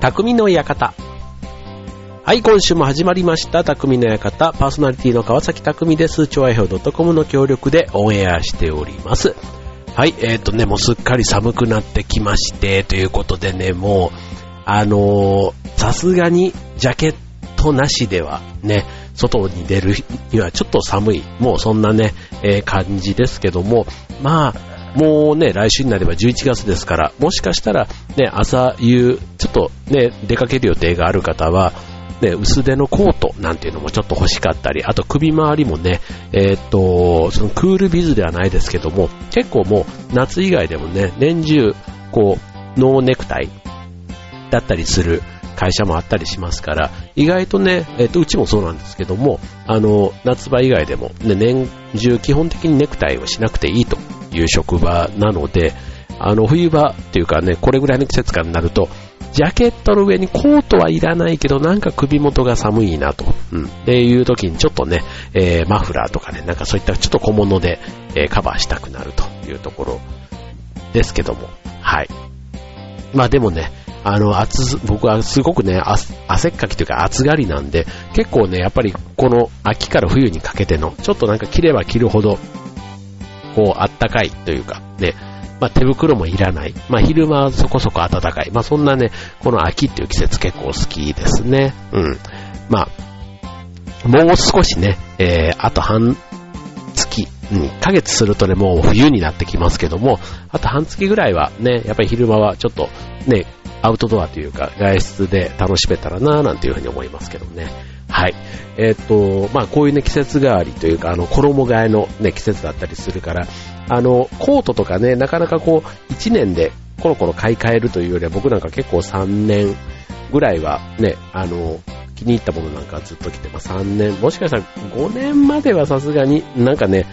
匠の館。はい、今週も始まりました、匠の館。パーソナリティの川崎匠です。超愛表 .com の協力でオンエアしております。はい、えっ、ー、とね、もうすっかり寒くなってきまして、ということでね、もう、あのさすがにジャケットなしではね、外に出るにはちょっと寒い、もうそんなね、えー感じですけども、まあ、もうね、来週になれば11月ですから、もしかしたらね、朝夕、ちょっとね、出かける予定がある方は、ね、薄手のコートなんていうのもちょっと欲しかったり、あと首周りもね、えーっと、そのクールビズではないですけども、結構もう夏以外でもね、年中、こう、ノーネクタイだったりする会社もあったりしますから、意外とね、えっと、うちもそうなんですけども、あの、夏場以外でも、ね、年中基本的にネクタイをしなくていいという職場なので、あの、冬場っていうかね、これぐらいの季節感になると、ジャケットの上にコートはいらないけど、なんか首元が寒いなと。うん。っていう時にちょっとね、えーマフラーとかね、なんかそういったちょっと小物で、えーカバーしたくなるというところですけども。はい。まあでもね、あの、暑、僕はすごくね、汗っかきというか暑がりなんで、結構ね、やっぱりこの秋から冬にかけての、ちょっとなんか着れば着るほど、こう、あったかいというか、ね、まあ手袋もいらない。まあ昼間はそこそこ暖かい。まあそんなね、この秋っていう季節結構好きですね。うん。まあ、もう少しね、えー、あと半月、うん、1ヶ月するとね、もう冬になってきますけども、あと半月ぐらいはね、やっぱり昼間はちょっとね、アウトドアというか外出で楽しめたらなぁなんていうふうに思いますけどね。はい。えーっと、まあこういうね、季節替わりというか、あの、衣替えのね、季節だったりするから、あの、コートとかね、なかなかこう、1年でコロコロ買い替えるというよりは、僕なんか結構3年ぐらいはね、あの、気に入ったものなんかずっと着て、まあ3年、もしかしたら5年まではさすがに、なんかね、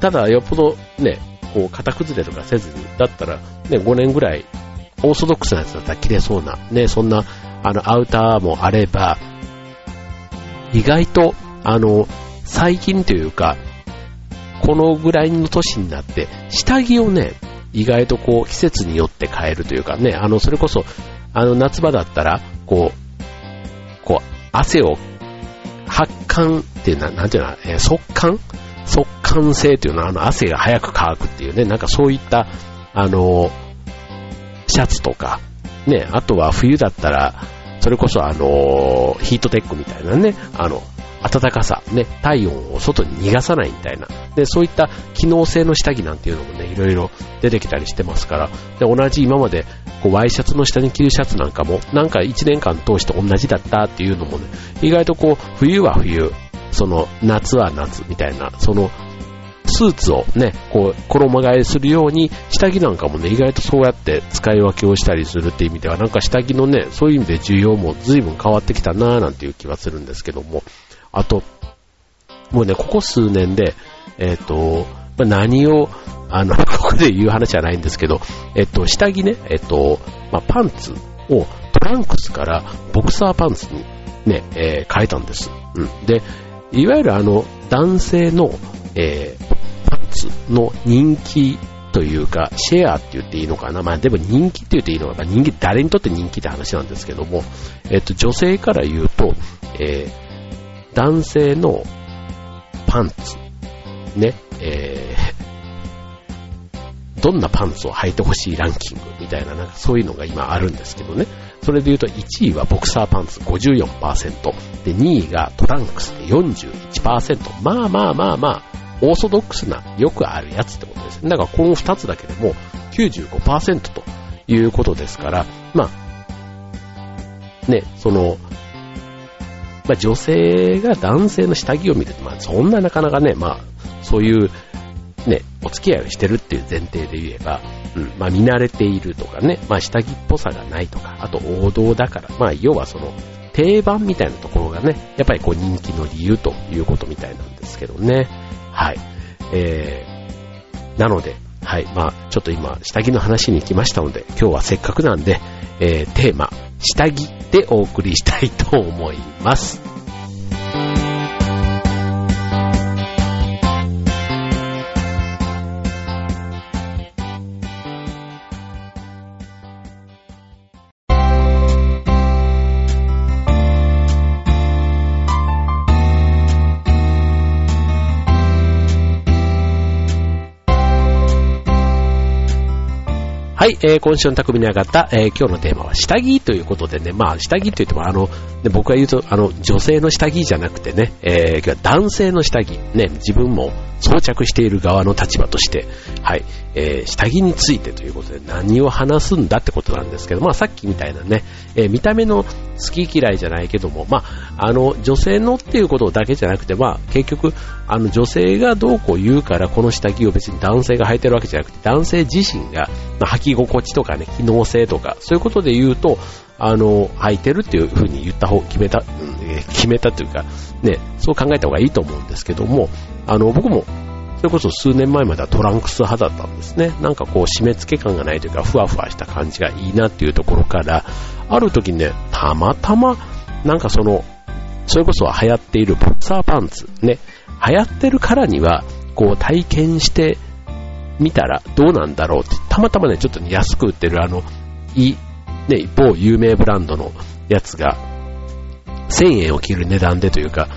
ただよっぽどね、こう、型崩れとかせずに、だったらね、5年ぐらい、オーソドックスなやつだったら着れそうな、ね、そんな、あの、アウターもあれば、意外と、あの、最近というか、このぐらいの年になって、下着をね、意外とこう、季節によって変えるというかね、あの、それこそ、あの、夏場だったら、こう、こう、汗を、発汗っていうのは、なんていうの、えー速乾？速乾性というのは、あの、汗が早く乾くっていうね、なんかそういった、あの、シャツとか、ね、あとは冬だったら、それこそあの、ヒートテックみたいなね、あの、暖かさ、ね、体温を外に逃がさないみたいな。で、そういった機能性の下着なんていうのもね、いろいろ出てきたりしてますから、で、同じ今まで、こう、ワイシャツの下に着るシャツなんかも、なんか1年間通して同じだったっていうのもね、意外とこう、冬は冬、その、夏は夏みたいな、その、スーツをね、こう、衣替えするように、下着なんかもね、意外とそうやって使い分けをしたりするっていう意味では、なんか下着のね、そういう意味で需要も随分変わってきたなぁなんていう気はするんですけども、あと、もうね、ここ数年で、えっ、と、何を、あの、ここで言う話じゃないんですけど、えっ、と、下着ね、えっ、と、まあ、パンツをトランクスからボクサーパンツにね、え変えたんです。うん。で、いわゆるあの、男性の、えーパンツの人気というか、シェアって言っていいのかな。まあでも人気って言っていいのかな。人気、誰にとって人気って話なんですけども、えっと、女性から言うと、えー男性のパンツ、ね、えーどんなパンツを履いてほしいランキングみたいな、なんかそういうのが今あるんですけどね。それで言うと1位はボクサーパンツ54%、で2位がトランクスで41%。まあまあまあまあ、オーソドックスなよくあるやつってことです。だからこの2つだけでも95%ということですから、まあ、ね、その、まあ女性が男性の下着を見てて、まあそんななかなかね、まあそういうね、お付き合いをしてるっていう前提で言えば、うん、まあ見慣れているとかね、まあ下着っぽさがないとか、あと王道だから、まあ要はその定番みたいなところがね、やっぱりこう人気の理由ということみたいなんですけどね。はい。えー、なので、はい。まあちょっと今、下着の話に行きましたので、今日はせっかくなんで、えー、テーマ、下着でお送りしたいと思います。はい、えー、今週の匠に上がった、えー、今日のテーマは下着ということでね、まあ下着といってもあの、ね、僕が言うとあの女性の下着じゃなくてね、えー、男性の下着、ね、自分も装着している側の立場として、はい、えー、下着についてということで何を話すんだってことなんですけど、まあさっきみたいなね、えー、見た目の好き嫌いじゃないけども、まあ、あの、女性のっていうことだけじゃなくて、まあ結局、あの女性がどうこう言うからこの下着を別に男性が履いてるわけじゃなくて、男性自身が、まあ、履き心地とかね、機能性とか、そういうことで言うと、あの、履いてるっていう風に言った方、決めた、うん、決めたというか、ね、そう考えた方がいいと思うんですけども、あの、僕もそれこそ数年前まではトランクス派だったんですね。なんかこう締め付け感がないというか、ふわふわした感じがいいなっていうところから、ある時ね、たまたま、なんかその、それこそ流行っているボクサーパンツ、ね、流行ってるからには、こう体験してみたらどうなんだろうって、たまたまね、ちょっと、安く売ってるあの、い、ね、某有名ブランドのやつが、1000円を切る値段でというか、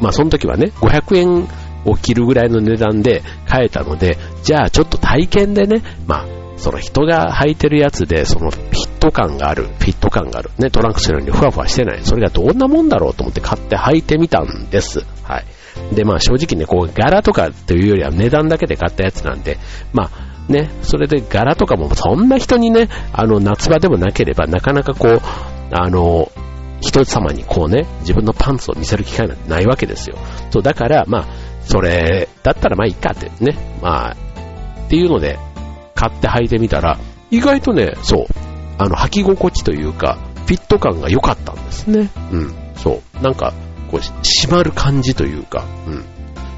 まあその時はね、500円を切るぐらいの値段で買えたので、じゃあちょっと体験でね、まあ、その人が履いてるやつで、そのフィット感がある、フィット感がある、ね、トランクスのようにふわふわしてない、それがどんなもんだろうと思って買って履いてみたんです。はい。で、まあ正直ね、こう、柄とかというよりは値段だけで買ったやつなんで、まあ、ね、それで柄とかもそんな人にね、あの、夏場でもなければ、なかなかこう、あの、人様にこうね、自分のパンツを見せる機会なんてないわけですよ。そう、だから、まあ、それだったらまあいいかってね、まあ、っていうので、買って履いてみたら、意外とね、そう、あの、履き心地というか、フィット感が良かったんですね。うん、そう。なんか、こう、締まる感じというか、うん。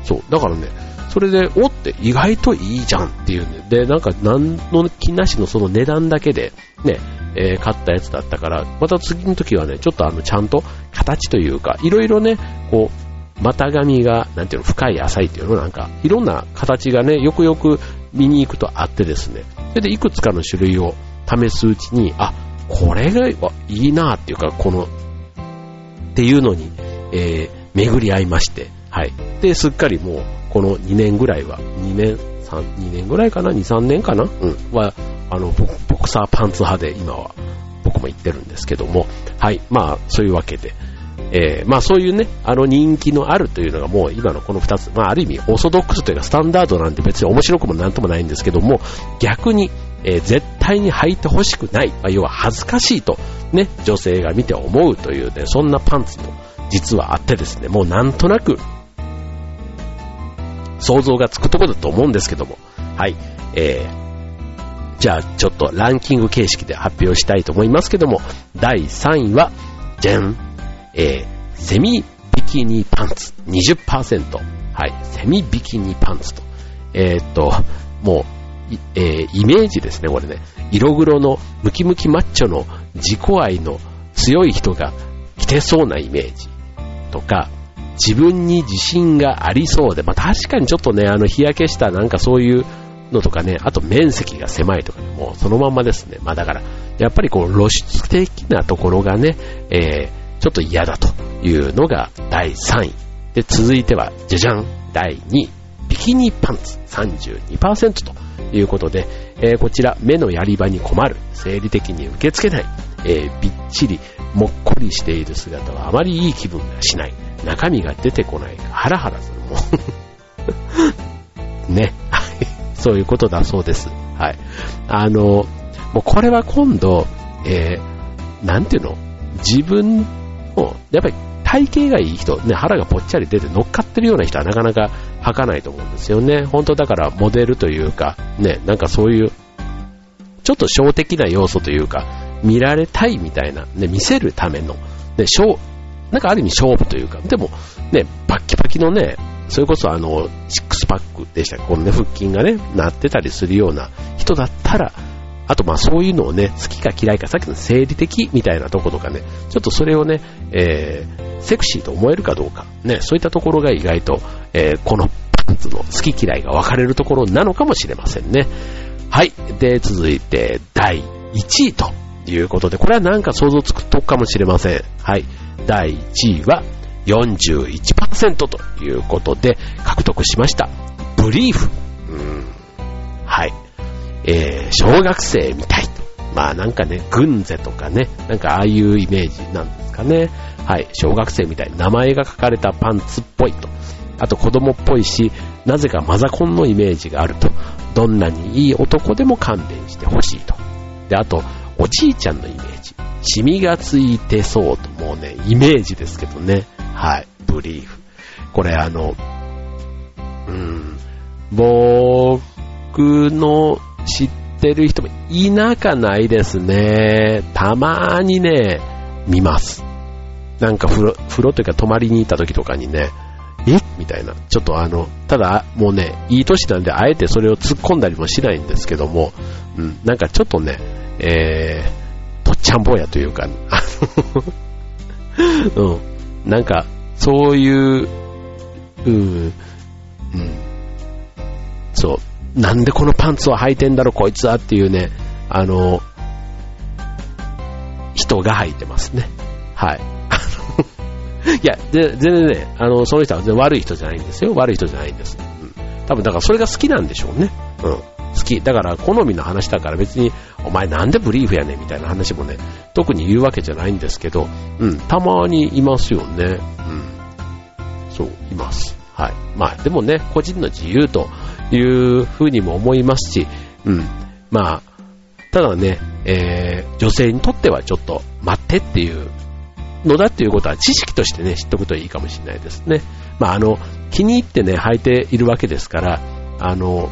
そう。だからね、それで、おって意外といいじゃんっていうね。で、なんか、何の気なしのその値段だけで、ね、えー、買ったやつだったから、また次の時はね、ちょっとあの、ちゃんと形というか、いろいろね、こう、股上が、なんていうの、深い浅いっていうのなんか、いろんな形がね、よくよく見に行くとあってですね、それでいくつかの種類を試すうちに、あ、これがいいなっていうか、この、っていうのに、えー、巡り合いまして、はい。で、すっかりもう、この2年ぐらいは、2年、3、2年ぐらいかな ?2、3年かな？うん。は、あの、ボクサーパンツ派で今は、僕も言ってるんですけども、はい。まあ、そういうわけで、えー、まあそういうね、あの人気のあるというのがもう今のこの2つ、まあある意味オーソドックスというかスタンダードなんて別に面白くもなんともないんですけども、逆に、えー、絶対に履いてほしくない、まあ、要は恥ずかしいと、ね、女性が見て思うというね、そんなパンツも実はあってですね、もうなんとなく想像がつくところだと思うんですけども、はい、えー、じゃあちょっとランキング形式で発表したいと思いますけども、第3位は、じゃんえー、セミビキニパンツ20%。はい、セミビキニパンツと。えー、っと、もう、えー、イメージですね、これね。色黒のムキムキマッチョの自己愛の強い人が着てそうなイメージとか、自分に自信がありそうで、まあ確かにちょっとね、あの日焼けしたなんかそういうのとかね、あと面積が狭いとかね、もうそのまんまですね。まあだから、やっぱりこう露出的なところがね、えー、ちょっと嫌だというのが第3位。で、続いては、じゃじゃん、第2位。ビキニパンツ32%ということで、えー、こちら、目のやり場に困る、生理的に受け付けない、えー、びっちり、もっこりしている姿はあまりいい気分がしない、中身が出てこない、ハラハラするもん。ね。そういうことだそうです。はい。あの、もうこれは今度、えー、なんていうの？自分もう、やっぱり体型がいい人、ね、腹がぽっちゃり出て乗っかってるような人はなかなか履かないと思うんですよね。本当だからモデルというか、ね、なんかそういう、ちょっと小的な要素というか、見られたいみたいな、ね、見せるための、ね、小、なんかある意味勝負というか、でも、ね、バッキバキのね、それこそあの、シックスパックでしたこのね、腹筋がね、なってたりするような人だったら、あとまあそういうのをね、好きか嫌いか、さっきの生理的みたいなとことかね、ちょっとそれをね、えー、セクシーと思えるかどうか、ね、そういったところが意外と、えー、このパンツの好き嫌いが分かれるところなのかもしれませんね。はい。で、続いて第1位ということで、これはなんか想像つくとかもしれません。はい。第1位は41%ということで獲得しました。ブリーフ。うん。はい。えー、小学生みたい。まあなんかね、軍勢とかね、なんかああいうイメージなんですかね。はい、小学生みたい。名前が書かれたパンツっぽいと。あと子供っぽいし、なぜかマザコンのイメージがあると。どんなにいい男でも勘弁してほしいと。で、あと、おじいちゃんのイメージ。シミがついてそうと。もうね、イメージですけどね。はい、ブリーフ。これあの、うん、僕の知ってる人もいなかないですね。たまにね、見ます。なんか風呂、風呂というか泊まりに行った時とかにね、え？みたいな。ちょっとあの、ただ、もうね、いい年なんで、あえてそれを突っ込んだりもしないんですけども、うん、なんかちょっとね、えー、とっちゃん坊やというか、うん、なんか、そういう、うん、うん、そう、なんでこのパンツを履いてんだろ、こいつはっていうね、あの、人が履いてますね。はい。いや、全然ね、あの、その人は全然悪い人じゃないんですよ。悪い人じゃないんです。うん。多分、だからそれが好きなんでしょうね。うん。好き。だから、好みの話だから別に、お前なんでブリーフやねんみたいな話もね、特に言うわけじゃないんですけど、うん、たまにいますよね。うん。そう、います。はい。まあ、でもね、個人の自由というふうにも思いますし、うん。まあ、ただね、えー、女性にとってはちょっと待ってっていうのだっていうことは知識としてね、知っておくといいかもしれないですね。まあ、あの、気に入ってね、履いているわけですから、あの、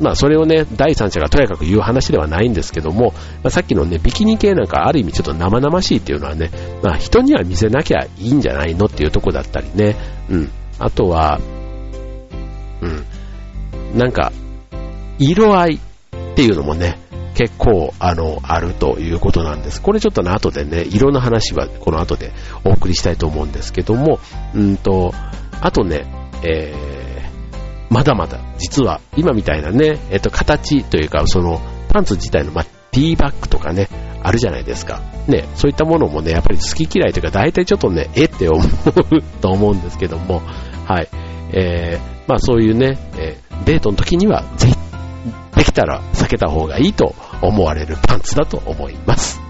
まあ、それをね、第三者がとやかく言う話ではないんですけども、まあ、さっきのね、ビキニ系なんかある意味ちょっと生々しいっていうのはね、まあ、人には見せなきゃいいんじゃないのっていうとこだったりね、うん。あとは、うん。なんか、色合いっていうのもね、結構、あの、あるということなんです。これちょっとね、後でね、色の話はこの後でお送りしたいと思うんですけども、うんと、あとね、えー、まだまだ、実は、今みたいなね、えっと、形というか、その、パンツ自体の、ま、ティーバッグとかね、あるじゃないですか。ね、そういったものもね、やっぱり好き嫌いというか、大体ちょっとね、えって思う と思うんですけども、はい。えー、まあそういうね、えー、デートの時には、ぜひ、できたら避けた方がいいと思われるパンツだと思います。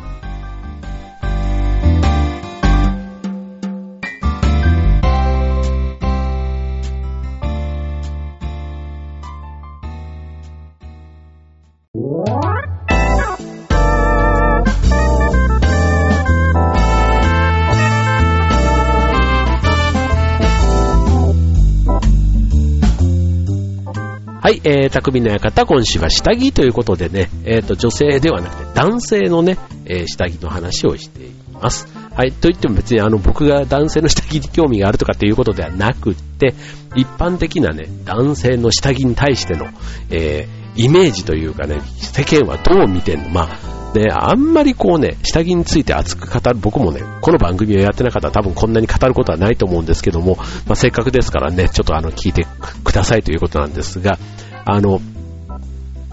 はい、えー、匠の館、今週は下着ということでね、えっ、ー、と、女性ではなくて男性のね、えー、下着の話をしています。はい、といっても別にあの、僕が男性の下着に興味があるとかっていうことではなくって、一般的なね、男性の下着に対しての、えー、イメージというかね、世間はどう見てんの？まあ、ね、あんまりこうね、下着について熱く語る、僕もね、この番組をやってなかったら多分こんなに語ることはないと思うんですけども、まあ、せっかくですからね、ちょっとあの、聞いてくださいということなんですが、あの、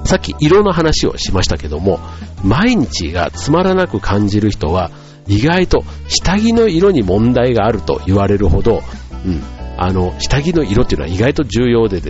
さっき色の話をしましたけども、毎日がつまらなく感じる人は、意外と下着の色に問題があると言われるほど、うん、あの、下着の色っていうのは意外と重要で、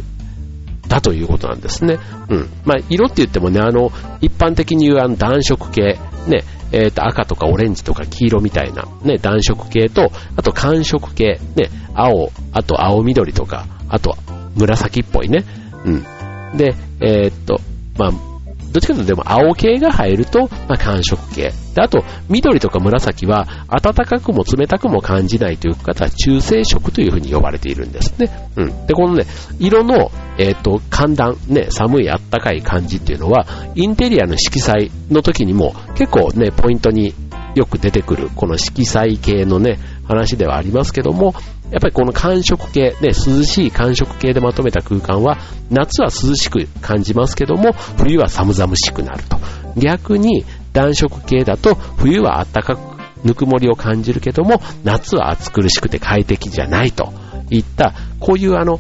だということなんですね。うん。まあ、色って言ってもね、あの、一般的に言うあの暖色系、ね、えっ、ー、と、赤とかオレンジとか黄色みたいな、ね、暖色系と、あと寒色系、ね、青、あと青緑とか、あと紫っぽいね、うん。で、えー、っと、まあ、どっちかというとでも青系が入ると、まあ、寒色系。で、あと、緑とか紫は暖かくも冷たくも感じないという方は中性色というふうに呼ばれているんですね。うん。で、このね、色の、えっ、と、寒暖、ね、寒い暖かい感じっていうのは、インテリアの色彩の時にも結構ね、ポイントによく出てくる、この色彩系のね、話ではありますけども、やっぱりこの寒色系、ね、涼しい寒色系でまとめた空間は、夏は涼しく感じますけども、冬は寒々しくなると。逆に、暖色系だと、冬は暖かく、ぬくもりを感じるけども、夏は暑苦しくて快適じゃないといった、こういうあの、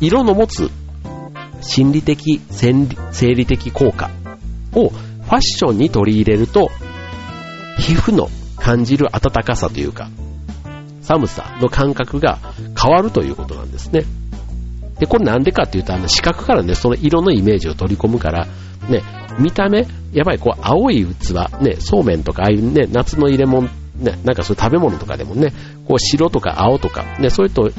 色の持つ心理的、生理的効果をファッションに取り入れると、皮膚の感じる暖かさというか、寒さの感覚が変わるということなんですね。で、これなんでかっていうと、あの、視覚からね、その色のイメージを取り込むから、ね、見た目、やっぱりこう、青い器、ね、そうめんとか、ああいうね、夏の入れ物、ね、なんかそういう食べ物とかでもね、こう、白とか青とか、ね、そういうと、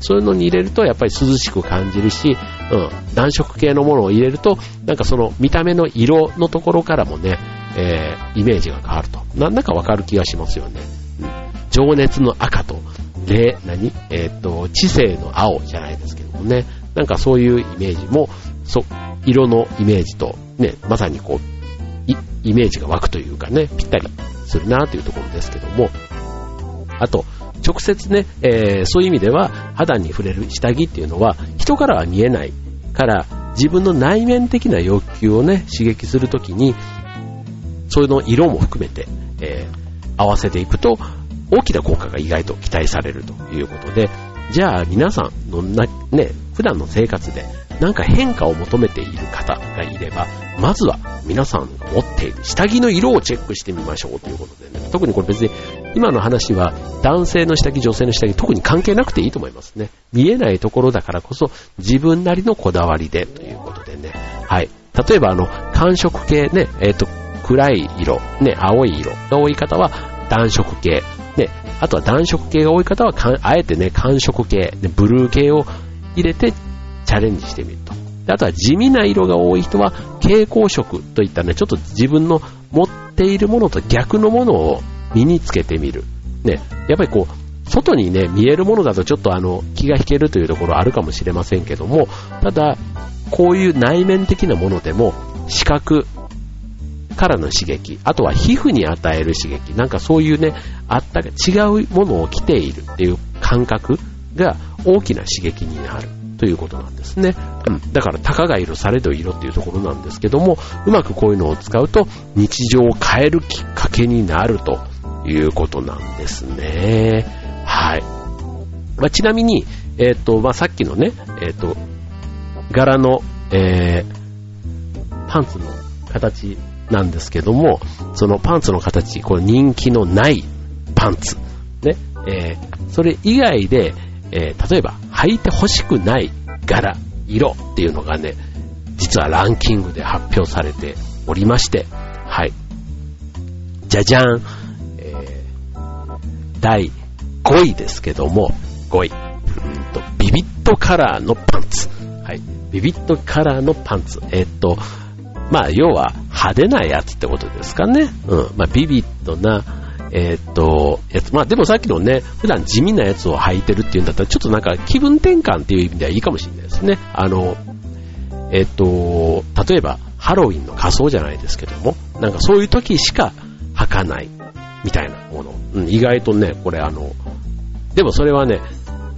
そういうのに入れると、やっぱり涼しく感じるし、うん、暖色系のものを入れると、なんかその見た目の色のところからもね、えー、イメージが変わると。なんだかわかる気がしますよね。うん、情熱の赤と、霊、何？えー、っと、知性の青じゃないですけどもね。なんかそういうイメージも、そ、色のイメージと、ね、まさにこう、イメージが湧くというかね、ぴったりするなというところですけども、あと、直接ね、えー、そういう意味では肌に触れる下着っていうのは人からは見えないから自分の内面的な欲求をね、刺激するときにそういうの色も含めて、えー、合わせていくと、大きな効果が意外と期待されるということで、じゃあ皆さんのな、ね、普段の生活でなんか変化を求めている方がいれば、まずは皆さんが持っている下着の色をチェックしてみましょうということでね、特にこれ別に今の話は男性の下着、女性の下着特に関係なくていいと思いますね。見えないところだからこそ自分なりのこだわりでということでね、はい。例えばあの、寒色系ね、えっ、ー、と、暗い色、ね、青い色が多い方は暖色系、ね、あとは暖色系が多い方はあえてね、寒色系、ブルー系を入れてチャレンジしてみると。あとは地味な色が多い人は蛍光色といったね、ちょっと自分の持っているものと逆のものを身につけてみる。ね、やっぱりこう、外にね、見えるものだとちょっとあの、気が引けるというところあるかもしれませんけども、ただ、こういう内面的なものでも、視覚、からの刺激、あとは皮膚に与える刺激、なんかそういうね、あった違うものを着ているっていう感覚が大きな刺激になるということなんですね。うん、だから、たかが色されど色っていうところなんですけども、うまくこういうのを使うと日常を変えるきっかけになるということなんですね。はい。まあ、ちなみに、えっ、ー、と、まあ、さっきのね、えっ、ー、と、柄の、えー、パンツの形なんですけども、そのパンツの形、これ人気のないパンツ。ね。えー、それ以外で、えー、例えば履いて欲しくない柄、色っていうのがね、実はランキングで発表されておりまして、はい。じゃじゃん、えー、第5位ですけども、5位。うんと、ビビットカラーのパンツ。はい。ビビットカラーのパンツ。えー、っと、まあ、要は派手なやつってことですかね。うん。まあ、ビビッドな、えー、っと、やつ。まあ、でもさっきのね、普段地味なやつを履いてるっていうんだったら、ちょっとなんか気分転換っていう意味ではいいかもしれないですね。あの、えー、っと、例えば、ハロウィンの仮装じゃないですけども、なんかそういう時しか履かないみたいなもの。うん、意外とね、これあの、でもそれはね、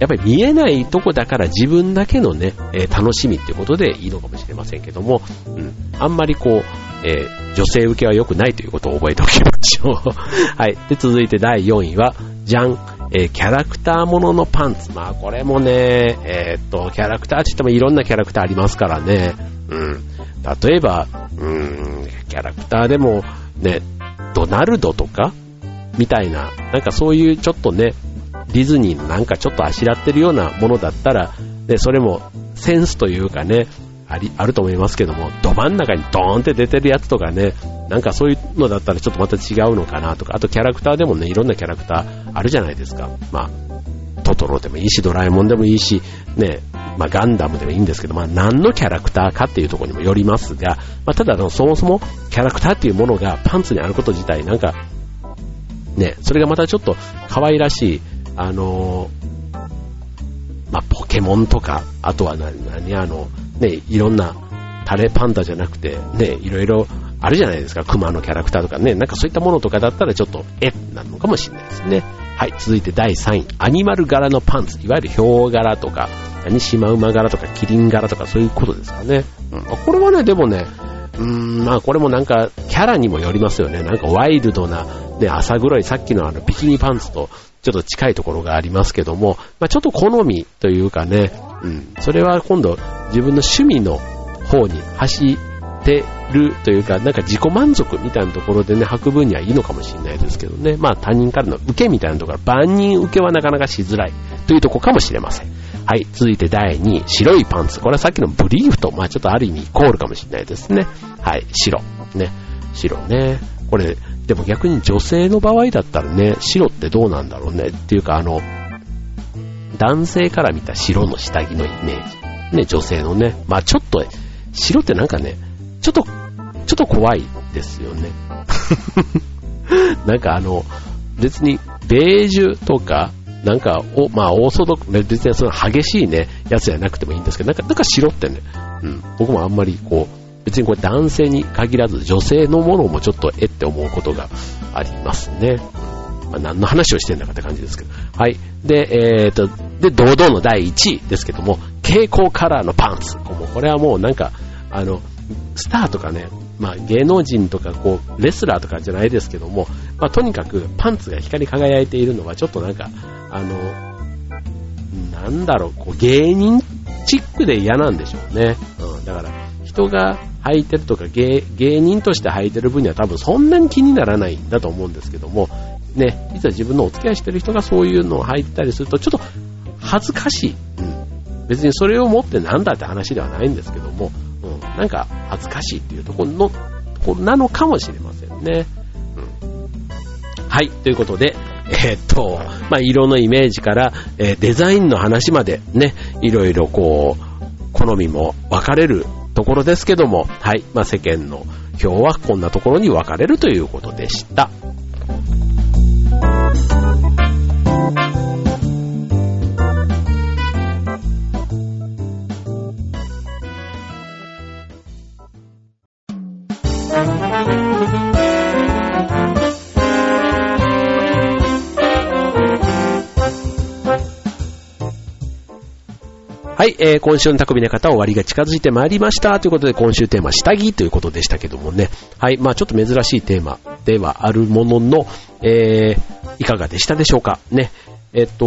やっぱり見えないとこだから自分だけのね、えー、楽しみっていうことでいいのかもしれませんけども、うん、あんまりこう、えー、女性受けは良くないということを覚えておきましょう。はい。で、続いて第4位は、じゃん、えー、キャラクターもののパンツ。まあ、これもね、えっと、キャラクターって言ってもいろんなキャラクターありますからね。うん。例えば、うん、キャラクターでも、ね、ドナルドとか？みたいな、なんかそういうちょっとね、ディズニーのなんかちょっとあしらってるようなものだったら、で、それもセンスというかね、あり、あると思いますけども、ど真ん中にドーンって出てるやつとかね、なんかそういうのだったらちょっとまた違うのかなとか、あとキャラクターでもね、いろんなキャラクターあるじゃないですか。まあ、トトロでもいいし、ドラえもんでもいいし、ね、まあガンダムでもいいんですけど、まあ何のキャラクターかっていうところにもよりますが、まあただのそもそもキャラクターっていうものがパンツにあること自体なんか、ね、それがまたちょっと可愛らしい、あの、まあ、ポケモンとか、あとは何、何、あの、ね、いろんな、タレパンダじゃなくて、ね、いろいろあるじゃないですか、クマのキャラクターとかね、なんかそういったものとかだったらちょっと、えなのかもしれないですね。はい、続いて第3位、アニマル柄のパンツ、いわゆるヒョウ柄とか、何、シマウマ柄とか、キリン柄とか、そういうことですかね。うん、これはね、でもね、うーん、まあこれもなんか、キャラにもよりますよね。なんかワイルドな、ね、朝黒いさっきのあのビキニパンツとちょっと近いところがありますけども、まあ、ちょっと好みというかね、うん、それは今度自分の趣味の方に走ってるというか、なんか自己満足みたいなところでね、履く分にはいいのかもしれないですけどね、まあ他人からの受けみたいなところ、万人受けはなかなかしづらいというとこかもしれません。はい、続いて第2位、白いパンツ。これはさっきのブリーフと、まあちょっとある意味イコールかもしれないですね。はい、白。ね、白ね。これ、でも逆に女性の場合だったらね、白ってどうなんだろうね。っていうか、あの、男性から見た白の下着のイメージ。ね、女性のね。まあちょっと、白ってなんかね、ちょっと、ちょっと怖いですよね。なんかあの、別にベージュとか、なんか、お、まあ、オーソドック、別にその激しいね、やつじゃなくてもいいんですけど、なんか、なんか白ってね、うん、僕もあんまりこう、別にこれ男性に限らず女性のものもちょっとえって思うことがありますね。まあ、何の話をしてんだかって感じですけど。はい。で、えー、と、で、堂々の第1位ですけども、蛍光カラーのパンツ。これはもうなんか、あの、スターとかね、まあ、芸能人とかこうレスラーとかじゃないですけども、まあ、とにかくパンツが光り輝いているのはちょっとなんか、あの、なんだろう、こう芸人チックで嫌なんでしょうね。うん、だから人が履いてるとか芸芸人として履いてる分には多分そんなに気にならないんだと思うんですけども、ね、実は自分のお付き合いしてる人がそういうのを履いてたりするとちょっと恥ずかしい。うん、別にそれを持ってなんだって話ではないんですけども、うん、なんか恥ずかしいっていうところの、ところなのかもしれませんね。うん、はい、ということで、え、っと、まあ、色のイメージから、えー、デザインの話までね、いろいろこう、好みも分かれるところですけども、はい、まあ、世間の票はこんなところに分かれるということでした。はい、えー、今週の匠の方終わりが近づいてまいりました。ということで、今週テーマ、下着ということでしたけどもね。はい、まあちょっと珍しいテーマではあるものの、えー、いかがでしたでしょうか。ね。えっと、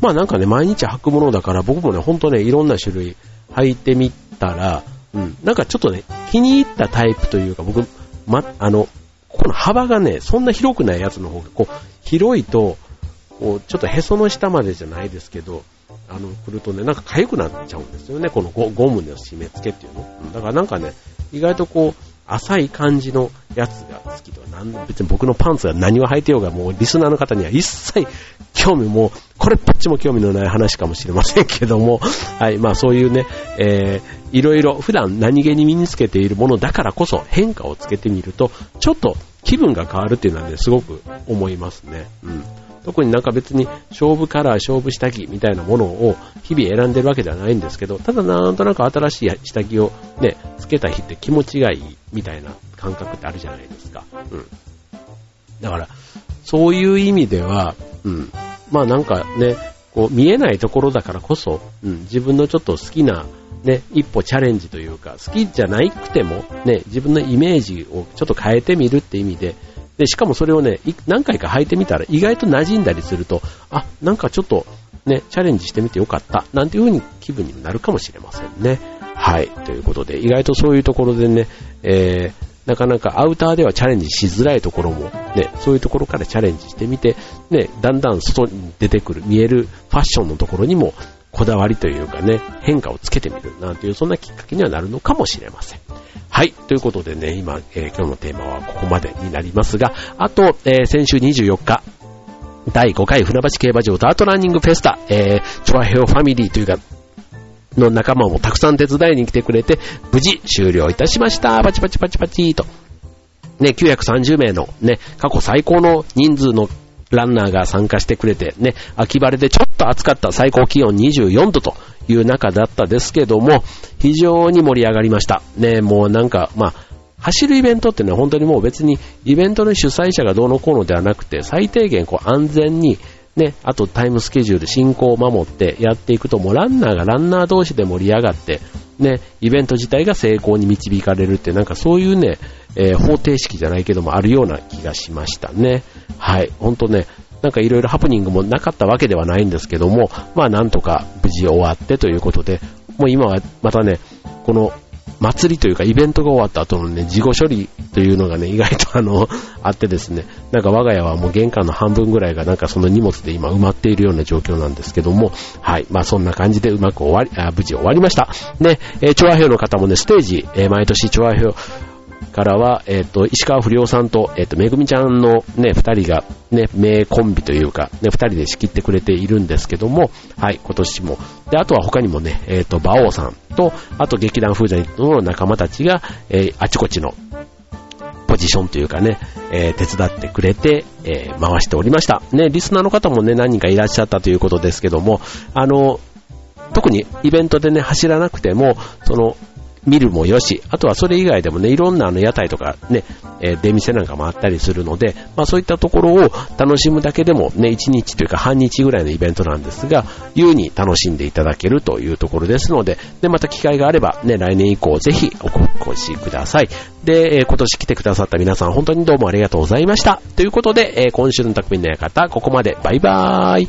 まあなんかね、毎日履くものだから、僕もね、ほんとね、いろんな種類履いてみたら、うん、なんかちょっとね、気に入ったタイプというか、僕、ま、あの、ここの幅がね、そんな広くないやつの方が、こう、広いと、こう、ちょっとへその下までじゃないですけど、あの、来るとね、なんか痒くなっちゃうんですよね、このゴムの締め付けっていうの。だからなんかね、意外とこう、浅い感じのやつが好きとか、なん別に僕のパンツが何を履いてようが、もうリスナーの方には一切興味も、これっぽっちも興味のない話かもしれませんけども、はい、まあそういうね、えー、いろいろ普段何気に身につけているものだからこそ変化をつけてみると、ちょっと気分が変わるっていうのはね、すごく思いますね。うん。特になんか別に勝負カラー、勝負下着みたいなものを日々選んでるわけではないんですけど、ただなんとなく新しい下着をね、つけた日って気持ちがいいみたいな感覚ってあるじゃないですか。うん。だから、そういう意味では、うん。まあなんかね、こう見えないところだからこそ、うん、自分のちょっと好きなね、一歩チャレンジというか、好きじゃなくても、ね、自分のイメージをちょっと変えてみるって意味で、で、しかもそれをね、何回か履いてみたら意外と馴染んだりすると、あ、なんかちょっとね、チャレンジしてみてよかった、なんていう風に気分になるかもしれませんね。はい。ということで、意外とそういうところでね、えー、なかなかアウターではチャレンジしづらいところも、ね、そういうところからチャレンジしてみて、ね、だんだん外に出てくる、見えるファッションのところにも、こだわりというかね、変化をつけてみるなんていう、そんなきっかけにはなるのかもしれません。はい。ということでね、今、えー、今日のテーマはここまでになりますが、あと、えー、先週24日、第5回船橋競馬場ダートランニングフェスタ、えー、チョアヘオファミリーというか、の仲間もたくさん手伝いに来てくれて、無事終了いたしました。パチパチパチパチと。ね、930名のね、過去最高の人数のランナーが参加してくれて、ね、秋晴れでちょっと暑かった最高気温24度という中だったですけども、非常に盛り上がりました。ね、もうなんか、まあ、走るイベントってのは本当にもう別にイベントの主催者がどうのこうのではなくて、最低限こう安全に、ね、あとタイムスケジュール、進行を守ってやっていくと、もうランナーがランナー同士で盛り上がって、ね、イベント自体が成功に導かれるって、なんかそういうね、えー、方程式じゃないけどもあるような気がしましたね。はい、ほんとね、なんかいろいろハプニングもなかったわけではないんですけども、まあなんとか無事終わってということで、もう今はまたね、この祭りというかイベントが終わった後のね、事後処理というのがね、意外とあの、あってですね、なんか我が家はもう玄関の半分ぐらいがなんかその荷物で今埋まっているような状況なんですけども、はい。まあそんな感じでうまく終わり、あ無事終わりました。ね、えー、調和表の方もね、ステージ、えー、毎年調和表、からは、え、ー、と、石川不良さんと、え、ー、と、めぐみちゃんのね、二人が、ね、名コンビというか、ね、二人で仕切ってくれているんですけども、はい、今年も。で、あとは他にもね、えっ、ー、と、馬王さんと、あと劇団風邪の仲間たちが、えあちこちのポジションというかね、えー、手伝ってくれて、えー、回しておりました。ね、リスナーの方もね、何人かいらっしゃったということですけども、あの、特にイベントでね、走らなくても、その、見るもよし、あとはそれ以外でもね、いろんなあの屋台とかね、えー、出店なんかもあったりするので、まあそういったところを楽しむだけでもね、1日というか半日ぐらいのイベントなんですが、優に楽しんでいただけるというところですので、で、また機会があればね、来年以降ぜひお越しください。で、えー、今年来てくださった皆さん本当にどうもありがとうございました。ということで、えー、今週の匠の館、ここまで。バイバーイ。